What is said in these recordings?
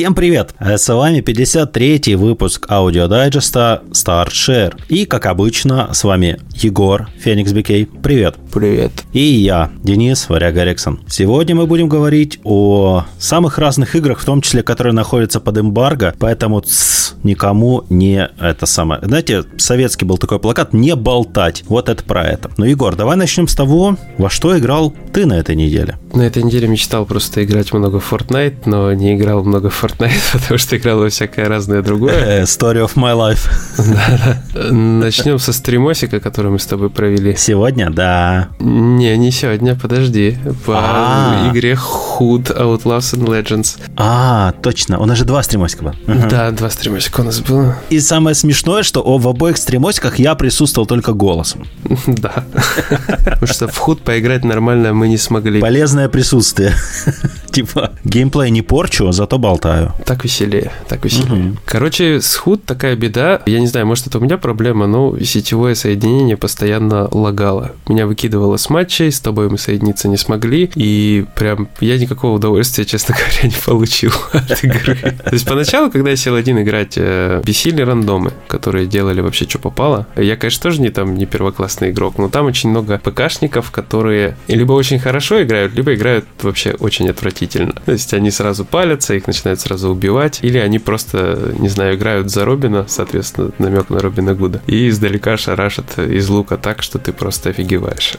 Всем привет! С вами 53-й выпуск аудиодайджеста StartShare. И, как обычно, с вами Егор, Феникс Бикей. Привет! Привет! И я, Денис Варяг Эриксон. Сегодня мы будем говорить о самых разных играх, в том числе, которые находятся под эмбарго, поэтому тс, никому не это самое. Знаете, советский был такой плакат «Не болтать». Вот это про это. Ну, Егор, давай начнем с того, во что играл ты на этой неделе. На этой неделе мечтал просто играть много в Fortnite, но не играл много в Fortnite, потому что играл во всякое разное другое. Э, Story of my life. Начнем со стримосика, который мы с тобой провели. Сегодня, да. Не, не сегодня, подожди. По А. игре Hood Outlaws and Legends. А, точно. У нас же два стримосика было. Да, два стримосика у нас было. И самое смешное, что в обоих стримосиках я присутствовал только голосом. Да. Потому что в Hood поиграть нормально мы не смогли. Полезное присутствие. Типа, геймплей не порчу, зато болтаю. Так веселее, так веселее. Мгм. Короче, с худ такая беда. Я не знаю, может, это у меня проблема, но сетевое соединение постоянно лагало. Меня выкидывало с матчей, с тобой мы соединиться не смогли. И прям я никакого удовольствия, честно говоря, не получил от игры. То есть поначалу, когда я сел один играть, э, бесили рандомы, которые делали вообще, что попало. Я, конечно, тоже не там не первоклассный игрок, но там очень много ПКшников, которые либо очень хорошо играют, либо играют вообще очень отвратительно. То есть они сразу палятся, их начинают сразу убивать, или они просто, не знаю, играют за Робина, соответственно, намек на Робина Гуда, и издалека шарашат из лука так, что ты просто офигеваешь.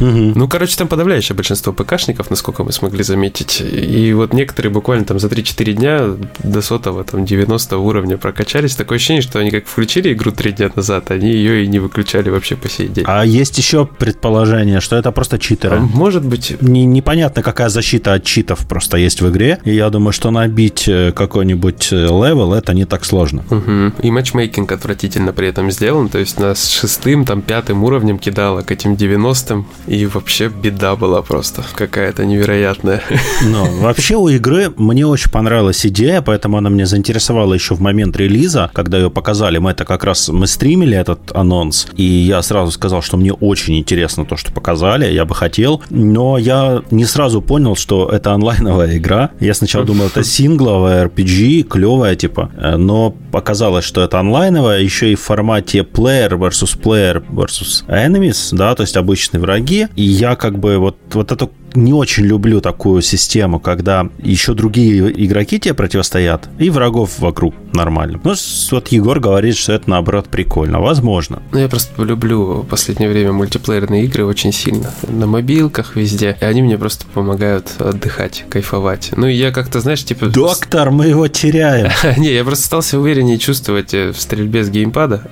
Ну, короче, там подавляющее большинство ПКшников, насколько мы смогли заметить. И вот некоторые буквально там за 3-4 дня до сотого, там, 90 уровня прокачались. Такое ощущение, что они как включили игру 3 дня назад, они ее и не выключали вообще по сей день. А есть еще предположение, что это просто А читеры. Может быть, Не- непонятно, какая защита от читов просто есть в игре. И я думаю, что набить э, какой-нибудь э, level это не так сложно. Мгм. И матчмейкинг отвратительно при этом сделан. То есть нас шестым, там, пятым уровнем кидало к этим 90-м. И вообще беда была просто какая-то невероятная. Но вообще у игры мне очень понравилась идея, поэтому она меня заинтересовала еще в момент релиза, когда ее показали. Мы это как раз мы стримили этот анонс, и я сразу сказал, что мне очень интересно то, что показали, я бы хотел, но я не сразу понял, что это онлайновая игра. Я сначала думал, это сингловая RPG, клевая типа, э, но показалось, что это онлайновая, еще и в формате player versus player versus enemies, да, то есть обычные враги. И я как бы вот, вот эту не очень люблю такую систему, когда еще другие игроки тебе противостоят, и врагов вокруг нормально. Ну, вот Егор говорит, что это, наоборот, прикольно. Возможно. Ну, я просто люблю в последнее время мультиплеерные игры очень сильно. На мобилках везде. И они мне просто помогают отдыхать, кайфовать. Ну, и я как-то, знаешь, типа... Доктор, мы его теряем. Не, я просто стал себя увереннее чувствовать э, в стрельбе с геймпада.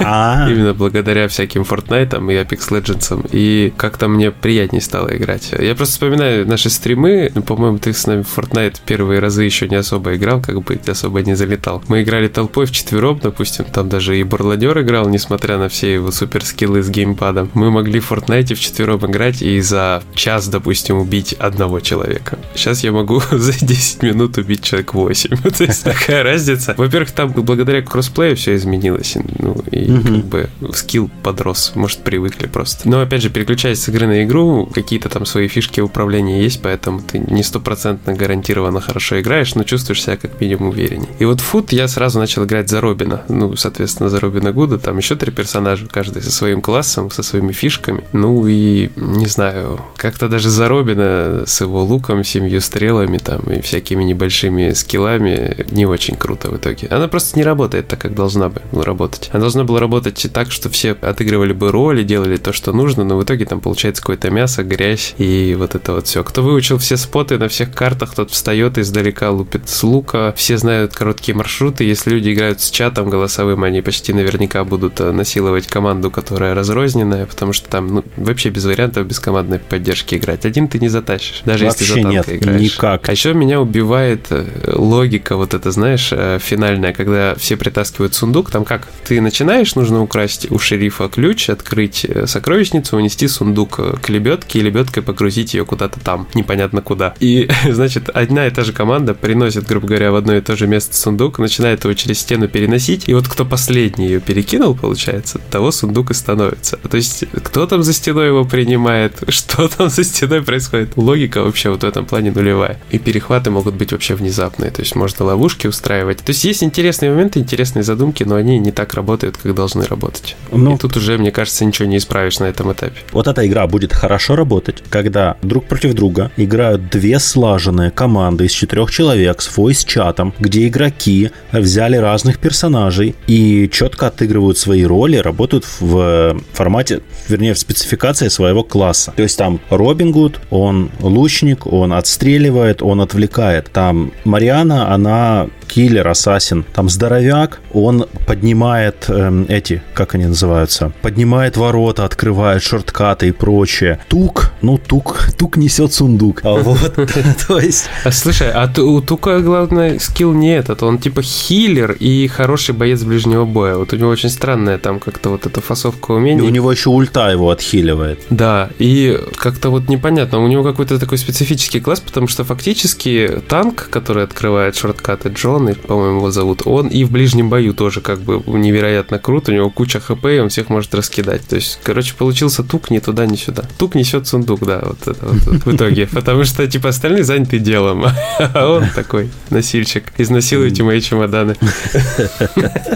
А, Именно благодаря всяким Fortnite и Apex Legends. И как-то мне приятнее стало играть. Я просто вспоминаю наши стримы. Ну, По-моему, ты с нами в Fortnite первые разы еще не особо играл, как бы особо не залетал. Мы играли толпой в четвером, допустим. Там даже и Бурладер играл, несмотря на все его суперскиллы с геймпадом. Мы могли в Fortnite в четвером играть и за час, допустим, убить одного человека. Сейчас я могу за 10 минут убить человек 8. То есть такая разница. Во-первых, там благодаря кроссплею все изменилось. Ну, и как бы скилл подрос. Может, привыкли просто. Но опять же, переключаясь с игры на игру, какие-то там свои фишки управления есть, поэтому ты не стопроцентно гарантированно хорошо играешь, но чувствуешь себя как минимум увереннее. И вот в фут я сразу начал играть за Робина. Ну, соответственно, за Робина Гуда. Там еще три персонажа, каждый со своим классом, со своими фишками. Ну и, не знаю, как-то даже за Робина с его луком, семью стрелами там и всякими небольшими скиллами не очень круто в итоге. Она просто не работает так, как должна бы работать. Она должна была работать так, что все отыгрывали бы роли, делали то, что нужно, но в итоге там получается какое-то мясо, грязь и вот это вот все. Кто выучил все споты на всех картах, тот встает издалека, лупит с лука. Все знают короткие маршруты. Если люди играют с чатом голосовым, они почти наверняка будут э, насиловать команду, которая разрозненная, потому что там ну, вообще без вариантов, без командной поддержки играть. Один ты не затащишь, даже если Вообще за нет, танка играешь. никак. А еще меня убивает э, логика вот это, знаешь, э, финальная, когда все притаскивают сундук, там как? Ты начинаешь, нужно украсть у шерифа ключ, открыть сокровищницу, унести сундук к лебедке и лебедкой погрузить загрузить ее куда-то там, непонятно куда. И, значит, одна и та же команда приносит, грубо говоря, в одно и то же место сундук, начинает его через стену переносить, и вот кто последний ее перекинул, получается, того сундук и становится. То есть, кто там за стеной его принимает, что там за стеной происходит. Логика вообще вот в этом плане нулевая. И перехваты могут быть вообще внезапные, то есть можно ловушки устраивать. То есть есть интересные моменты, интересные задумки, но они не так работают, как должны работать. Ну, и тут уже, мне кажется, ничего не исправишь на этом этапе. Вот эта игра будет хорошо работать, когда друг против друга играют две слаженные команды из четырех человек с voice-чатом, где игроки взяли разных персонажей и четко отыгрывают свои роли, работают в формате, вернее, в спецификации своего класса. То есть там Робин Гуд, он лучник, он отстреливает, он отвлекает. Там Мариана, она киллер, ассасин. Там здоровяк, он поднимает эм, эти, как они называются, поднимает ворота, открывает шорткаты и прочее. Тук, ну тук, тук несет сундук. А вот, то есть... А, слушай, а у тука главный скилл не этот, он типа хиллер и хороший боец ближнего боя. Вот у него очень странная там как-то вот эта фасовка умений. У него еще ульта его отхиливает. Да, и как-то вот непонятно, у него какой-то такой специфический класс, потому что фактически танк, который открывает шорткаты, Джон, по-моему, его зовут, он и в ближнем бою тоже как бы невероятно крут, у него куча хп, и он всех может раскидать. То есть, короче, получился тук ни туда, ни сюда. Тук несет сундук, да, вот это вот, в итоге. Потому что, типа, остальные заняты делом, а он такой носильщик. Изнасилуйте мои чемоданы.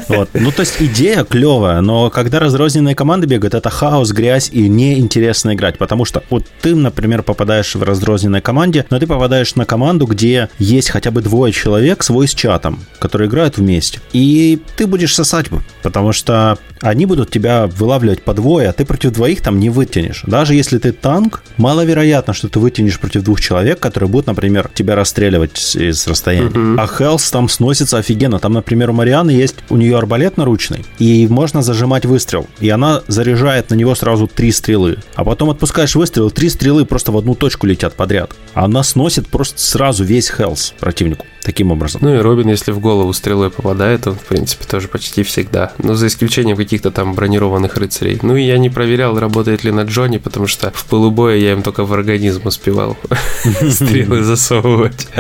Вот. Ну, то есть идея клевая, но когда разрозненные команды бегают, это хаос, грязь и неинтересно играть, потому что вот ты, например, попадаешь в разрозненной команде, но ты попадаешь на команду, где есть хотя бы двое человек с voice-чатом, которые играют вместе. И ты будешь сосать, потому что они будут тебя вылавливать по двое, а ты против двоих там не вытянешь. Даже если ты танк, маловероятно, что ты вытянешь против двух человек, которые будут, например, тебя расстреливать с расстояния. Uh-huh. А Хелс там сносится офигенно. Там, например, у Марианы есть, у нее арбалет наручный, и можно зажимать выстрел. И она заряжает на него сразу три стрелы. А потом отпускаешь выстрел, три стрелы просто в одну точку летят подряд. Она сносит просто сразу весь Хелс противнику. Таким образом. Ну и Робин, если в голову стрелой попадает, он, в принципе, тоже почти всегда. Но за исключением каких-то там бронированных рыцарей. Ну и я не проверял, работает ли на Джонни, потому что в полубое я им только в организм успевал стрелы засовывать.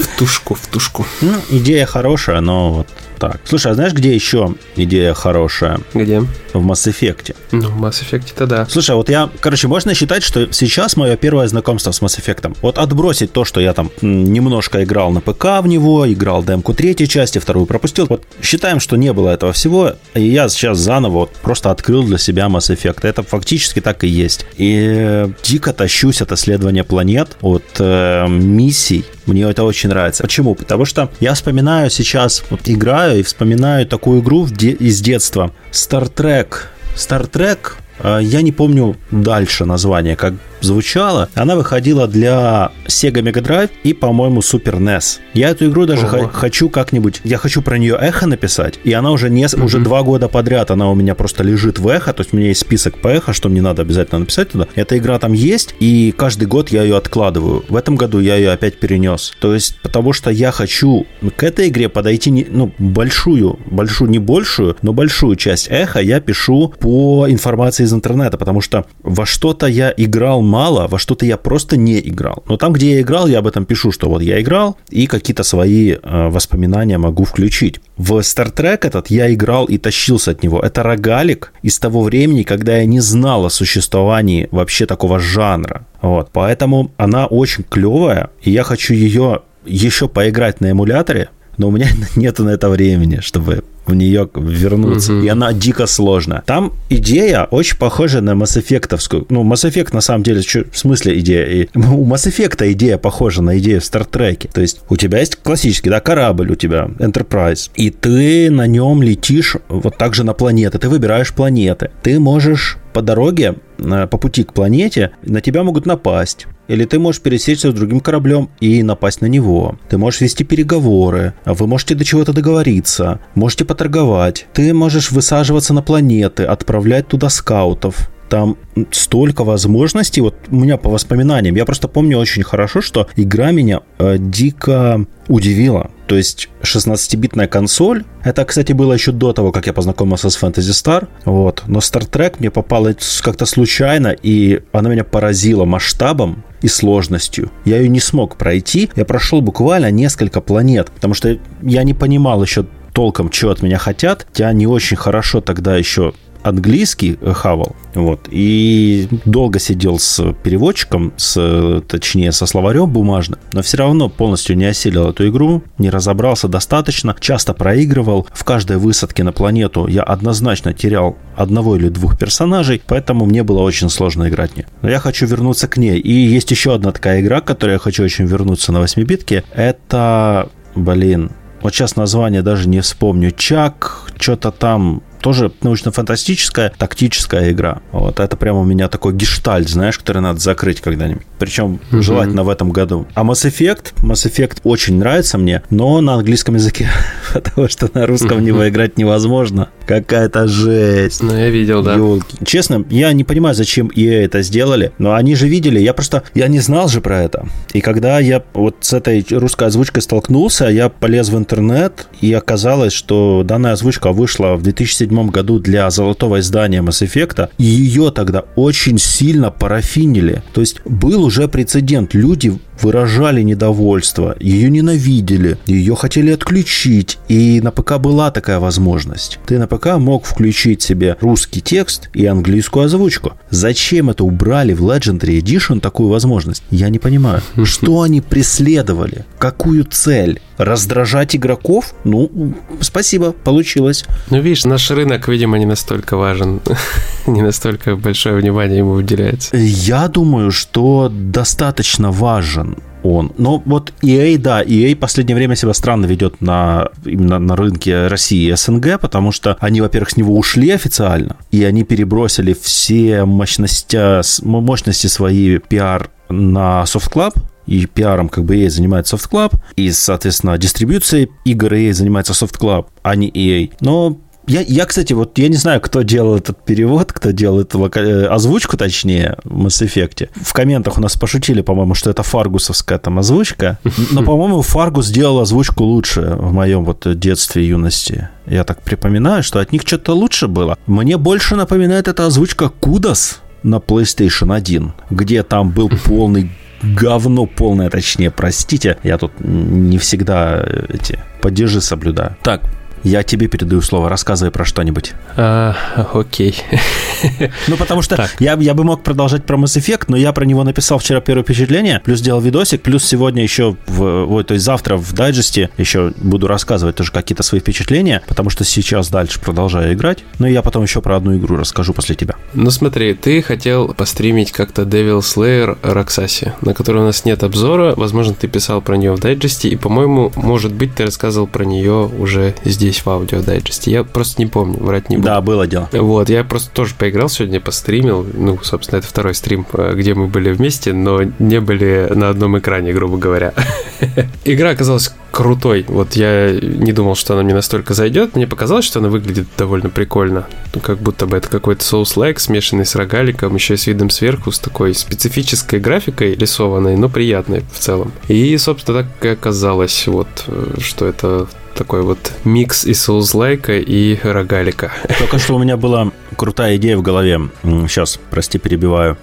В тушку, в тушку. Ну, идея хорошая, но вот так. Слушай, а знаешь, где еще идея хорошая? Где? В Mass Effect. Ну, в Mass Effect-то да. Слушай, вот я, короче, можно считать, что сейчас мое первое знакомство с Mass Effect. Вот отбросить то, что я там немножко играл на ПК в него, играл демку третьей части, вторую пропустил. Вот считаем, что не было этого всего, и я сейчас заново вот просто открыл для себя Mass Effect. Это фактически так и есть. И дико тащусь от исследования планет, от э, миссий, мне это очень нравится. Почему? Потому что я вспоминаю сейчас, вот играю и вспоминаю такую игру из детства. Star Trek. Star Trek а, я не помню дальше название, как звучала, она выходила для Sega Mega Drive и, по-моему, Super NES. Я эту игру даже х- хочу как-нибудь, я хочу про нее эхо написать, и она уже не, mm-hmm. уже два года подряд, она у меня просто лежит в эхо, то есть у меня есть список по эхо, что мне надо обязательно написать туда. Эта игра там есть, и каждый год я ее откладываю. В этом году я ее опять перенес. То есть, потому что я хочу к этой игре подойти, не, ну, большую, большую, не большую, но большую часть эхо я пишу по информации из интернета, потому что во что-то я играл мало, во что-то я просто не играл. Но там, где я играл, я об этом пишу, что вот я играл, и какие-то свои э, воспоминания могу включить. В Star Trek этот я играл и тащился от него. Это рогалик из того времени, когда я не знал о существовании вообще такого жанра. Вот, поэтому она очень клевая, и я хочу ее еще поиграть на эмуляторе, но у меня нету на это времени, чтобы в нее вернуться. Угу. И она дико сложная. Там идея очень похожа на Mass Effect. Ну, Mass Effect на самом деле, в смысле идея? И, у Mass Effect идея похожа на идею в Стартреке. То есть у тебя есть классический, да, корабль у тебя, Enterprise, и ты на нем летишь вот так же на планеты. Ты выбираешь планеты. Ты можешь по дороге, э, по пути к планете, на тебя могут напасть. Или ты можешь пересечься с другим кораблем и напасть на него. Ты можешь вести переговоры. Вы можете до чего-то договориться. Можете поторговать. Ты можешь высаживаться на планеты, отправлять туда скаутов там столько возможностей. Вот у меня по воспоминаниям, я просто помню очень хорошо, что игра меня э, дико удивила. То есть 16-битная консоль, это, кстати, было еще до того, как я познакомился с Fantasy Star, вот, но Star Trek мне попала как-то случайно, и она меня поразила масштабом и сложностью. Я ее не смог пройти, я прошел буквально несколько планет, потому что я не понимал еще толком, что от меня хотят. Я не очень хорошо тогда еще английский хавал, вот, и долго сидел с переводчиком, с, точнее, со словарем бумажным, но все равно полностью не осилил эту игру, не разобрался достаточно, часто проигрывал, в каждой высадке на планету я однозначно терял одного или двух персонажей, поэтому мне было очень сложно играть в нее. Но я хочу вернуться к ней, и есть еще одна такая игра, к которой я хочу очень вернуться на 8-битке, это, блин, вот сейчас название даже не вспомню, Чак, что-то там тоже научно-фантастическая, тактическая игра. Вот это прямо у меня такой гештальт, знаешь, который надо закрыть когда-нибудь. Причем угу. желательно в этом году. А Mass Effect, Mass Effect очень нравится мне, но на английском языке, потому что на русском него играть невозможно. Какая-то жесть. Ну, я видел, да. Ёлки. Честно, я не понимаю, зачем EA это сделали, но они же видели, я просто, я не знал же про это. И когда я вот с этой русской озвучкой столкнулся, я полез в интернет, и оказалось, что данная озвучка вышла в 2007 2007 году для золотого издания Mass Effect, ее тогда очень сильно парафинили. То есть был уже прецедент. Люди выражали недовольство, ее ненавидели, ее хотели отключить, и на ПК была такая возможность. Ты на ПК мог включить себе русский текст и английскую озвучку. Зачем это убрали в Legendary Edition такую возможность? Я не понимаю. Что они преследовали? Какую цель? Раздражать игроков? Ну, спасибо, получилось. Ну, видишь, наш рынок, видимо, не настолько важен, не настолько большое внимание ему уделяется. Я думаю, что достаточно важен он. Но вот EA, да, EA в последнее время себя странно ведет на, именно на рынке России и СНГ, потому что они, во-первых, с него ушли официально, и они перебросили все мощности, мощности свои пиар на Soft Club, и пиаром как бы EA занимается Soft Club, и, соответственно, дистрибьюцией игр EA занимается Soft Club, а не EA. Но я, я, кстати, вот я не знаю, кто делал этот перевод, кто делал эту лока... Э, озвучку, точнее, в Mass Effect. В комментах у нас пошутили, по-моему, что это фаргусовская там озвучка. Но, по-моему, Фаргус сделал озвучку лучше в моем вот детстве и юности. Я так припоминаю, что от них что-то лучше было. Мне больше напоминает эта озвучка Кудас на PlayStation 1, где там был полный говно полное, точнее, простите, я тут не всегда эти падежи соблюдаю. Так, я тебе передаю слово, рассказывай про что-нибудь. А, окей. Ну, потому что я, я бы мог продолжать про Mass Effect, но я про него написал вчера первое впечатление, плюс сделал видосик, плюс сегодня еще, в, вот, то есть завтра в дайджесте еще буду рассказывать тоже какие-то свои впечатления, потому что сейчас дальше продолжаю играть. Ну и я потом еще про одну игру расскажу после тебя. Ну смотри, ты хотел постримить как-то Devil Slayer Roxasi, на которой у нас нет обзора. Возможно, ты писал про нее в дайджесте, и, по-моему, может быть, ты рассказывал про нее уже здесь здесь в аудиодайджесте. Я просто не помню, врать не буду. Да, было дело. Вот, я просто тоже поиграл сегодня, постримил. Ну, собственно, это второй стрим, э, где мы были вместе, но не были на одном экране, грубо говоря. Игра оказалась крутой. Вот я не думал, что она мне настолько зайдет. Мне показалось, что она выглядит довольно прикольно. Ну, как будто бы это какой-то соус-лайк, смешанный с рогаликом, еще и с видом сверху, с такой специфической графикой рисованной, но приятной в целом. И, собственно, так и оказалось, вот, э, что это такой вот микс и соузлайка, и рогалика. Только что у меня была крутая идея в голове. Сейчас, прости, перебиваю.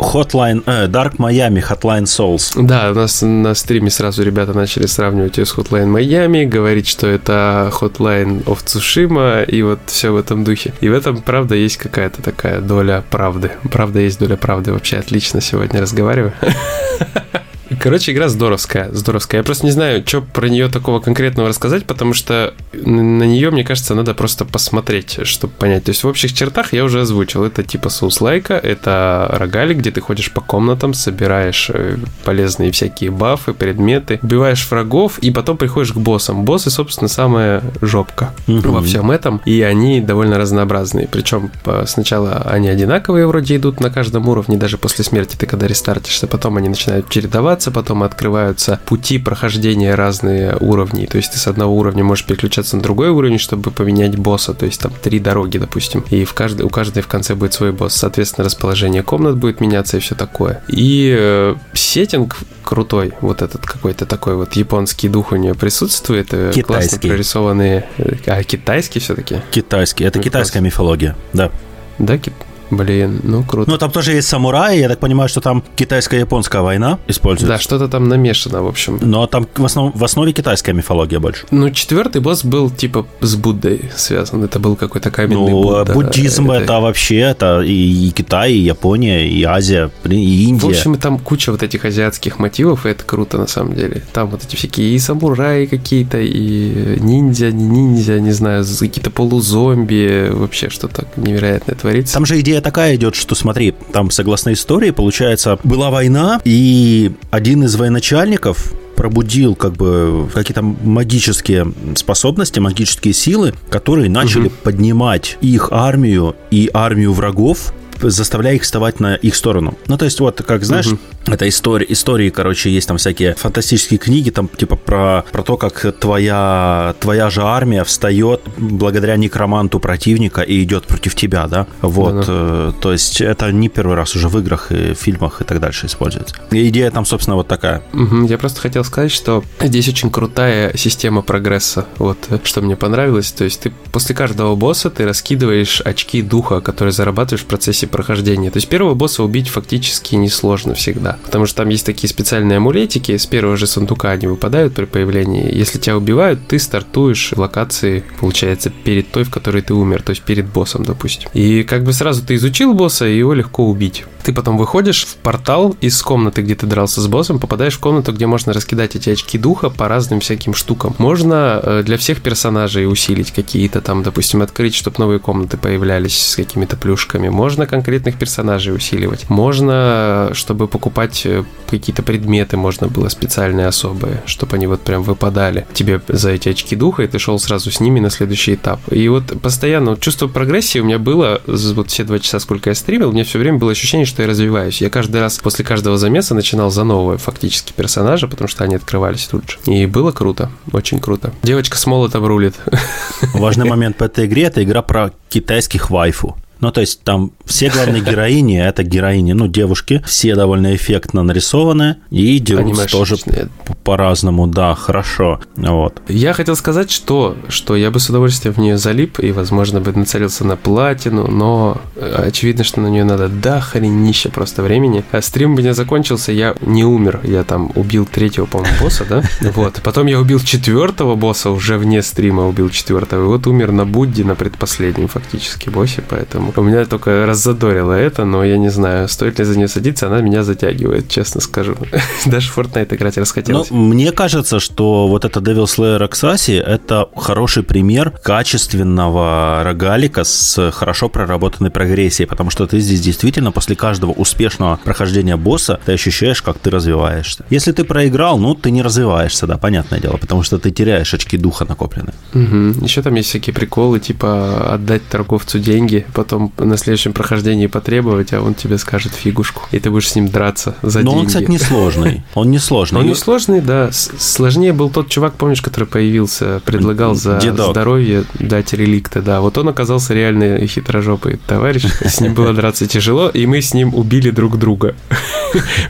Hotline, э, Dark Miami, Hotline Souls. Да, у нас на стриме сразу ребята начали сравнивать ее с Hotline Miami, говорить, что это Hotline of Tsushima, и вот все в этом духе. И в этом, правда, есть какая-то такая доля правды. Правда, есть доля правды. Вообще отлично сегодня разговариваю. Короче, игра здоровская, здоровская. Я просто не знаю, что про нее такого конкретного рассказать, потому что на нее, мне кажется, надо просто посмотреть, чтобы понять. То есть в общих чертах я уже озвучил. Это типа соус-лайка, это рогали, где ты ходишь по комнатам, собираешь э, полезные всякие бафы, предметы, убиваешь врагов, и потом приходишь к боссам. Боссы, собственно, самая жопка угу. во всем этом, и они довольно разнообразные. Причем сначала они одинаковые вроде идут на каждом уровне, даже после смерти ты когда рестартишься, потом они начинают чередоваться, меняться, потом открываются пути прохождения разные уровней. То есть ты с одного уровня можешь переключаться на другой уровень, чтобы поменять босса. То есть там три дороги, допустим. И в каждой, у каждой в конце будет свой босс. Соответственно, расположение комнат будет меняться и все такое. И э, сеттинг крутой. Вот этот какой-то такой вот японский дух у нее присутствует. Э, Китайский. Классно прорисованные. э, А, китайский все-таки? Китайский. Это Ну, китайская мифология, да. Да, ки- Блин, ну круто. Ну, там тоже есть самураи, я так понимаю, что там китайско-японская война Да, используется. что-то там намешано, в общем. Но там в, основ- в основе китайская мифология больше. Ну, четвертый босс был типа с Буддой связан. Это был какой-то каменный Ну, Будда. буддизм это... вообще, это и, и Китай, и Япония, и Азия, и Индия. В общем, там куча вот этих азиатских мотивов, и это круто на самом деле. Там вот эти всякие и самураи какие-то, и ниндзя, не ниндзя, не знаю, какие-то полузомби, вообще что-то невероятное творится. Там же идея такая идет, что смотри, там согласно истории, получается, была война, и один из военачальников пробудил как бы какие-то магические способности, магические силы, которые начали Мгм. поднимать их армию и армию врагов заставляя их вставать на их сторону. Ну, то есть, вот, как знаешь, Мгм. это история, истории, короче, есть там всякие фантастические книги, там, типа, про, про то, как твоя, твоя же армия встает благодаря некроманту противника и идет против тебя, да? Вот, Да-да. э, то есть, это не первый раз уже в играх, и фильмах и так дальше используется. И идея там, собственно, вот такая. Мгм, Я просто хотел сказать, что здесь очень крутая система прогресса. Вот э, что мне понравилось. То есть ты после каждого босса ты раскидываешь очки духа, которые зарабатываешь в процессе прохождения. То есть первого босса убить фактически несложно всегда. Потому что там есть такие специальные амулетики. С первого же сундука они выпадают при появлении. Если тебя убивают, ты стартуешь в локации, получается, перед той, в которой ты умер. То есть перед боссом, допустим. И как бы сразу ты изучил босса, и его легко убить. Ты потом выходишь в портал из комнаты, где ты дрался с боссом, попадаешь в комнату, где можно раскидать эти очки духа по разным всяким штукам. Можно э, для всех персонажей усилить какие-то там, допустим, открыть, чтобы новые комнаты появлялись с какими-то плюшками. Можно конкретных персонажей усиливать. Можно, чтобы покупать э, какие-то предметы, можно было специальные особые, чтобы они вот прям выпадали тебе за эти очки духа, и ты шел сразу с ними на следующий этап. И вот постоянно вот чувство прогрессии у меня было, вот все два часа, сколько я стримил, у меня все время было ощущение, что я развиваюсь. Я каждый раз после каждого замеса начинал за нового фактически персонажа, потому что они открывались тут же. И было круто, очень круто. Девочка с молотом рулит. Важный момент по этой игре – это игра про китайских вайфу. Ну, то есть там все главные героини – это героини, ну, девушки, все довольно эффектно нарисованы и дерутся тоже по-разному, да, хорошо, вот. Я хотел сказать, что, что я бы с удовольствием в нее залип и, возможно, бы нацелился на платину, но э, очевидно, что на нее надо до хренища просто времени. А стрим у меня закончился, я не умер, я там убил третьего, по-моему, босса, да? Вот. Потом я убил четвертого босса, уже вне стрима убил четвертого, и вот умер на Будде, на предпоследнем фактически боссе, поэтому у меня только раззадорило это, но я не знаю, стоит ли за нее садиться, она меня затягивает, честно скажу. Даже в Fortnite играть Ну, расхотелось. мне кажется, что вот это Devil Slayer Axasi – это хороший пример качественного рогалика с хорошо проработанной прогрессией, потому что ты здесь действительно после каждого успешного прохождения босса ты ощущаешь, как ты развиваешься. Если ты проиграл, ну, ты не развиваешься, да, понятное дело, потому что ты теряешь очки духа накопленные. Еще там есть всякие приколы, типа отдать торговцу деньги, потом на следующем прохождении потребовать, а он тебе скажет фигушку, и ты будешь с ним драться за Но деньги. он, кстати, несложный. Он несложный. Он не сложный, да. Сложнее был тот чувак, помнишь, который появился, предлагал за Дедок. здоровье дать реликты, да. Вот он оказался реально хитрожопый товарищ. С ним было драться тяжело, и мы с ним убили друг друга.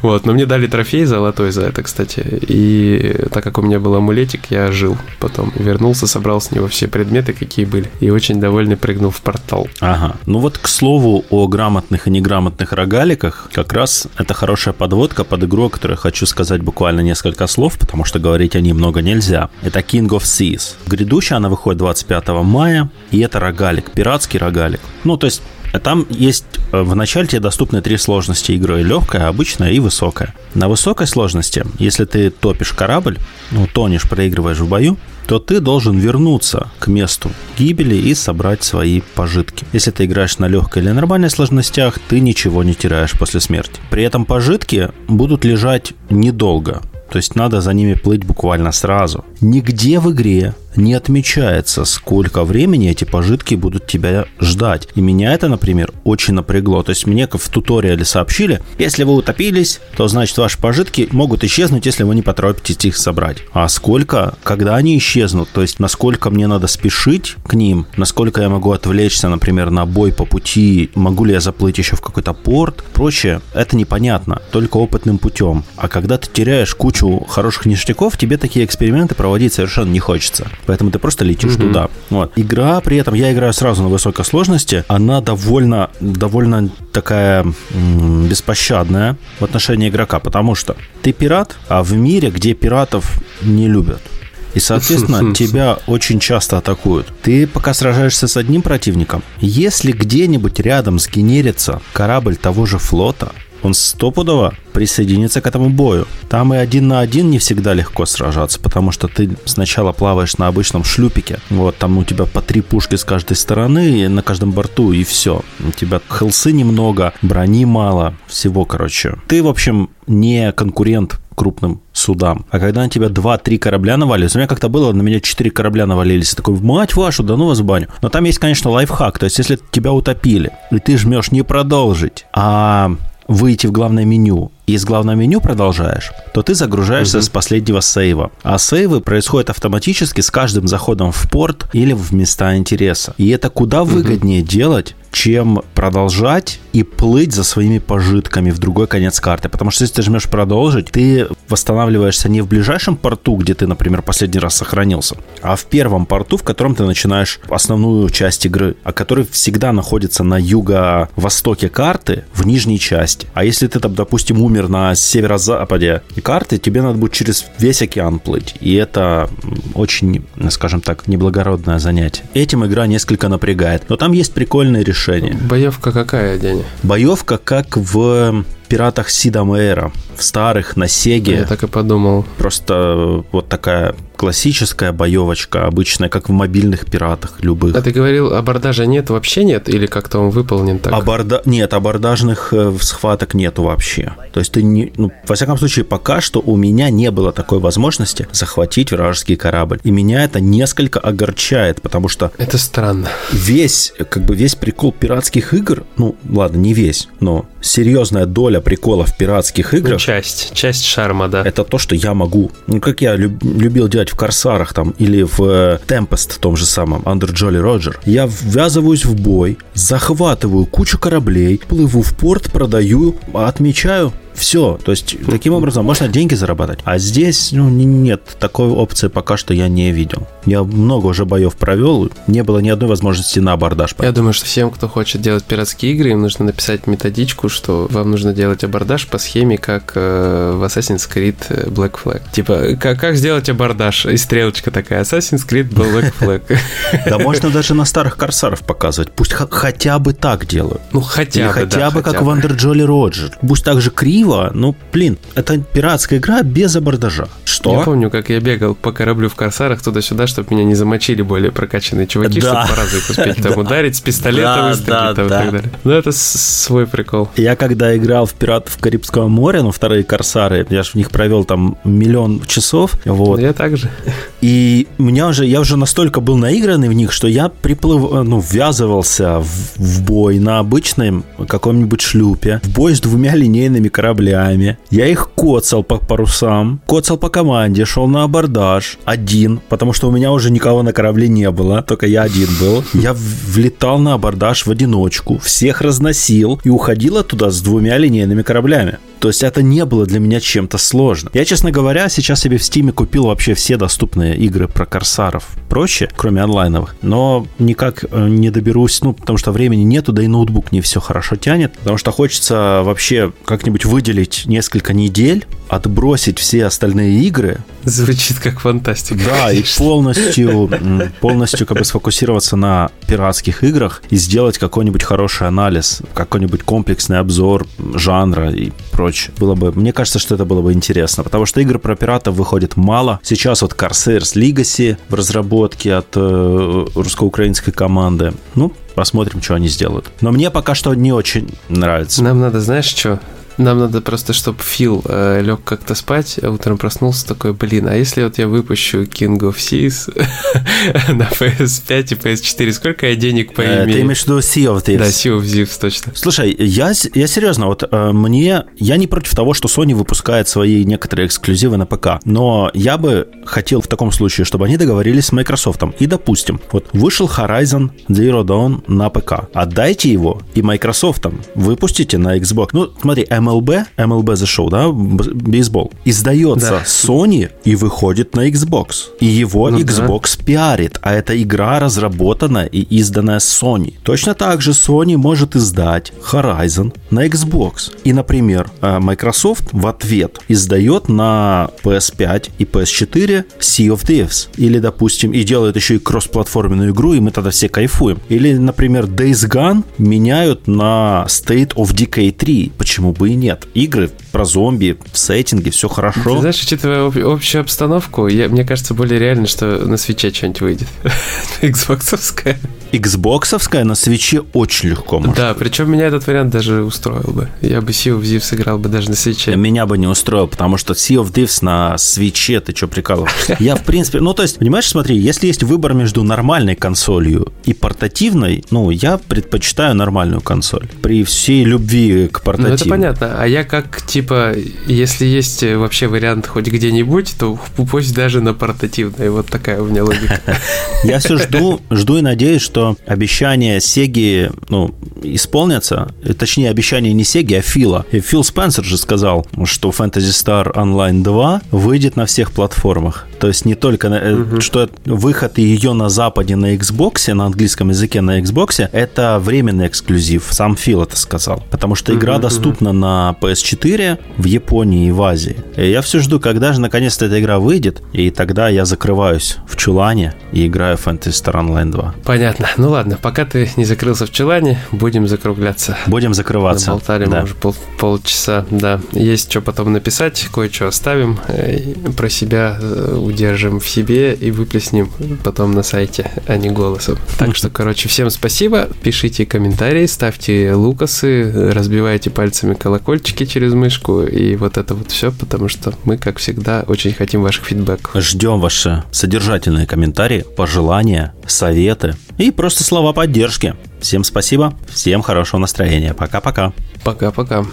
Вот, но мне дали трофей золотой за это, кстати. И так как у меня был амулетик, я жил потом. Вернулся, собрал с него все предметы, какие были. И очень довольный прыгнул в портал. Ага. Ну вот, к слову, о грамотных и неграмотных рогаликах, как раз это хорошая подводка под игру, о которой хочу сказать буквально несколько слов, потому что говорить о ней много нельзя. Это King of Seas. Грядущая она выходит 25 мая, и это рогалик, пиратский рогалик. Ну, то есть там есть э, в начале тебе доступны три сложности игры. Легкая, обычная и высокая. На высокой сложности, если ты топишь корабль, ну, тонешь, проигрываешь в бою, то ты должен вернуться к месту гибели и собрать свои пожитки. Если ты играешь на легкой или нормальной сложностях, ты ничего не теряешь после смерти. При этом пожитки будут лежать недолго. То есть надо за ними плыть буквально сразу. Нигде в игре не отмечается, сколько времени эти пожитки будут тебя ждать. И меня это, например, очень напрягло. То есть мне в туториале сообщили, если вы утопились, то значит ваши пожитки могут исчезнуть, если вы не поторопитесь их собрать. А сколько, когда они исчезнут, то есть насколько мне надо спешить к ним, насколько я могу отвлечься, например, на бой по пути, могу ли я заплыть еще в какой-то порт, прочее, это непонятно, только опытным путем. А когда ты теряешь кучу хороших ништяков, тебе такие эксперименты проводить совершенно не хочется. Поэтому ты просто летишь mm-hmm. туда. Вот. Игра при этом, я играю сразу на высокой сложности, она довольно, довольно такая м- беспощадная в отношении игрока, потому что ты пират, а в мире, где пиратов не любят, и, соответственно, тебя очень часто атакуют. Ты пока сражаешься с одним противником, если где-нибудь рядом сгенерится корабль того же флота, он стопудово присоединится к этому бою. Там и один на один не всегда легко сражаться, потому что ты сначала плаваешь на обычном шлюпике, вот, там у тебя по три пушки с каждой стороны, на каждом борту, и все. У тебя хелсы немного, брони мало, всего, короче. Ты, в общем, не конкурент крупным судам. А когда на тебя 2-3 корабля навалились, у меня как-то было, на меня 4 корабля навалились, такой, мать вашу, да ну вас в баню. Но там есть, конечно, лайфхак, то есть если тебя утопили, и ты жмешь не продолжить, а выйти в главное меню и из главного меню продолжаешь, то ты загружаешься угу. с последнего сейва. А сейвы происходят автоматически с каждым заходом в порт или в места интереса. И это куда выгоднее угу. делать, чем продолжать и плыть за своими пожитками в другой конец карты. Потому что если ты жмешь продолжить, ты восстанавливаешься не в ближайшем порту, где ты, например, последний раз сохранился, а в первом порту, в котором ты начинаешь основную часть игры, а который всегда находится на юго-востоке карты, в нижней части. А если ты там, допустим, умер на северо-западе карты, тебе надо будет через весь океан плыть. И это очень, скажем так, неблагородное занятие. Этим игра несколько напрягает. Но там есть прикольные решения. Боевка какая, Деня? Боевка как в пиратах Сида Мэйра, в старых, на Сеге. Я так и подумал. Просто вот такая классическая боевочка, обычная, как в мобильных пиратах любых. А ты говорил, абордажа нет, вообще нет? Или как-то он выполнен так? Аборда... Нет, абордажных э, схваток нету вообще. То есть ты не... Ну, во всяком случае, пока что у меня не было такой возможности захватить вражеский корабль. И меня это несколько огорчает, потому что... Это странно. Весь, как бы весь прикол пиратских игр, ну, ладно, не весь, но серьезная доля приколов пиратских игр... Часть, часть шарма, да. Это то, что я могу. Ну, как я люб, любил делать в Корсарах там или в э, Tempest том же самом, Under Jolly Roger, я ввязываюсь в бой, захватываю кучу кораблей, плыву в порт, продаю, отмечаю, все. То есть, таким образом можно деньги зарабатывать. А здесь, ну, нет, такой опции пока что я не видел. Я много уже боев провел, не было ни одной возможности на абордаж. Я думаю, что всем, кто хочет делать пиратские игры, им нужно написать методичку, что вам нужно делать абордаж по схеме, как э, в Assassin's Creed э, Black Flag. Типа, как, как сделать абордаж? И стрелочка такая, Assassin's Creed Black Flag. Да можно даже на старых корсаров показывать. Пусть хотя бы так делают. Ну, хотя бы, хотя бы как в Under Jolly Roger. Пусть так же криво, пиво, ну, блин, это пиратская игра без абордажа. Что? Я помню, как я бегал по кораблю в корсарах туда-сюда, чтобы меня не замочили более прокачанные чуваки, да. чтобы по разу их успеть там ударить, с пистолета выстрелить да, там, да. и так далее. Ну, это свой прикол. Я когда играл в «Пиратов Карибского моря», ну, вторые корсары, я же в них провел там миллион часов, вот. Я также. И меня уже, я уже настолько был наигранный в них, что я приплыв, ну, ввязывался в, в бой на обычном каком-нибудь шлюпе, в бой с двумя линейными кораблями, кораблями. Я их коцал по парусам, коцал по команде, шел на абордаж один, потому что у меня уже никого на корабле не было, только я один был. Я влетал на абордаж в одиночку, всех разносил и уходил оттуда с двумя линейными кораблями. То есть это не было для меня чем-то сложным. Я, честно говоря, сейчас себе в Стиме купил вообще все доступные игры про корсаров. Проще, кроме онлайновых. Но никак э, не доберусь, ну, потому что времени нету, да и ноутбук не все хорошо тянет. Потому что хочется вообще как-нибудь выделить несколько недель, отбросить все остальные игры. Звучит как фантастика. Да, конечно. и полностью, полностью как бы сфокусироваться на пиратских играх и сделать какой-нибудь хороший анализ, какой-нибудь комплексный обзор жанра и прочее. Было бы, мне кажется, что это было бы интересно, потому что игр про пиратов выходит мало. Сейчас вот Corsairs Legacy в разработке от э, русско-украинской команды. Ну, посмотрим, что они сделают. Но мне пока что не очень нравится. Нам надо, знаешь, что? Нам надо просто, чтобы Фил э, лег как-то спать, а утром проснулся такой, блин, а если вот я выпущу King of Seas на PS5 и PS4, сколько я денег поимею? Ты имеешь в виду Sea of Thieves? Да, Sea of Thieves, точно. Слушай, я, я серьезно, вот э, мне, я не против того, что Sony выпускает свои некоторые эксклюзивы на ПК, но я бы хотел в таком случае, чтобы они договорились с Microsoft. И, допустим, вот вышел Horizon Zero Dawn на ПК. Отдайте его и Microsoft выпустите на Xbox. Ну, смотри, MLB, MLB The Show, да, бейсбол, издается да. Sony и выходит на Xbox. И его ну, Xbox да. пиарит, а эта игра разработана и изданная Sony. Точно так же Sony может издать Horizon на Xbox. И, например, э, Microsoft в ответ издает на PS5 и PS4 Sea of Thieves. Или, допустим, и делает еще и кроссплатформенную игру, и мы тогда все кайфуем. Или, например, Days Gone меняют на State of Decay 3. Почему бы и нет? Игры про зомби в сеттинге, все хорошо. Ты знаешь, учитывая об- общую обстановку, я, мне кажется, более реально, что на свече что-нибудь выйдет. Xboxовская. Xboxовская на свече очень легко может. Да, причем меня этот вариант даже устроил бы. Я бы Sea of Thieves сыграл бы даже на свече. Меня бы не устроил, потому что Sea of Thieves на свече, ты что прикалываешься? Я, в принципе, ну, то есть, понимаешь, смотри, если есть выбор между нормальной консолью и портативной, ну, я предпочитаю нормальную консоль. При всей любви к портативной. Ну, это понятно. А я как, типа, если есть вообще вариант хоть где-нибудь, то пусть даже на портативной. Вот такая у меня логика. Я все жду, жду и надеюсь, что обещания Сеги, ну, исполнятся. Точнее, обещания не Сеги, а Фила. И Фил Спенсер же сказал, что Fantasy Star Online 2 выйдет на всех платформах. То есть не только, угу. что выход ее на Западе на Xbox, на английском языке на Xbox, это временный эксклюзив. Сам Фил это сказал. Потому что игра угу, доступна угу. на PS4 в Японии и в Азии. И я все жду, когда же наконец-то эта игра выйдет, и тогда я закрываюсь в чулане и играю в Fantasy Star Online 2. Понятно. Ну ладно, пока ты не закрылся в чулане, будем закругляться. Будем закрываться. Болтали да. мы уже пол, полчаса, да. Есть что потом написать, кое-что оставим, э, про себя э, удержим в себе и выплеснем потом на сайте, а не голосом. Так что, короче, всем спасибо, пишите комментарии, ставьте лукасы, разбивайте пальцами колокольчики через мышку и вот это вот все, потому что мы, как всегда, очень хотим ваших фидбэков. Ждем ваши содержательные комментарии, пожелания, советы и просто слова поддержки. Всем спасибо, всем хорошего настроения. Пока-пока. Пока-пока.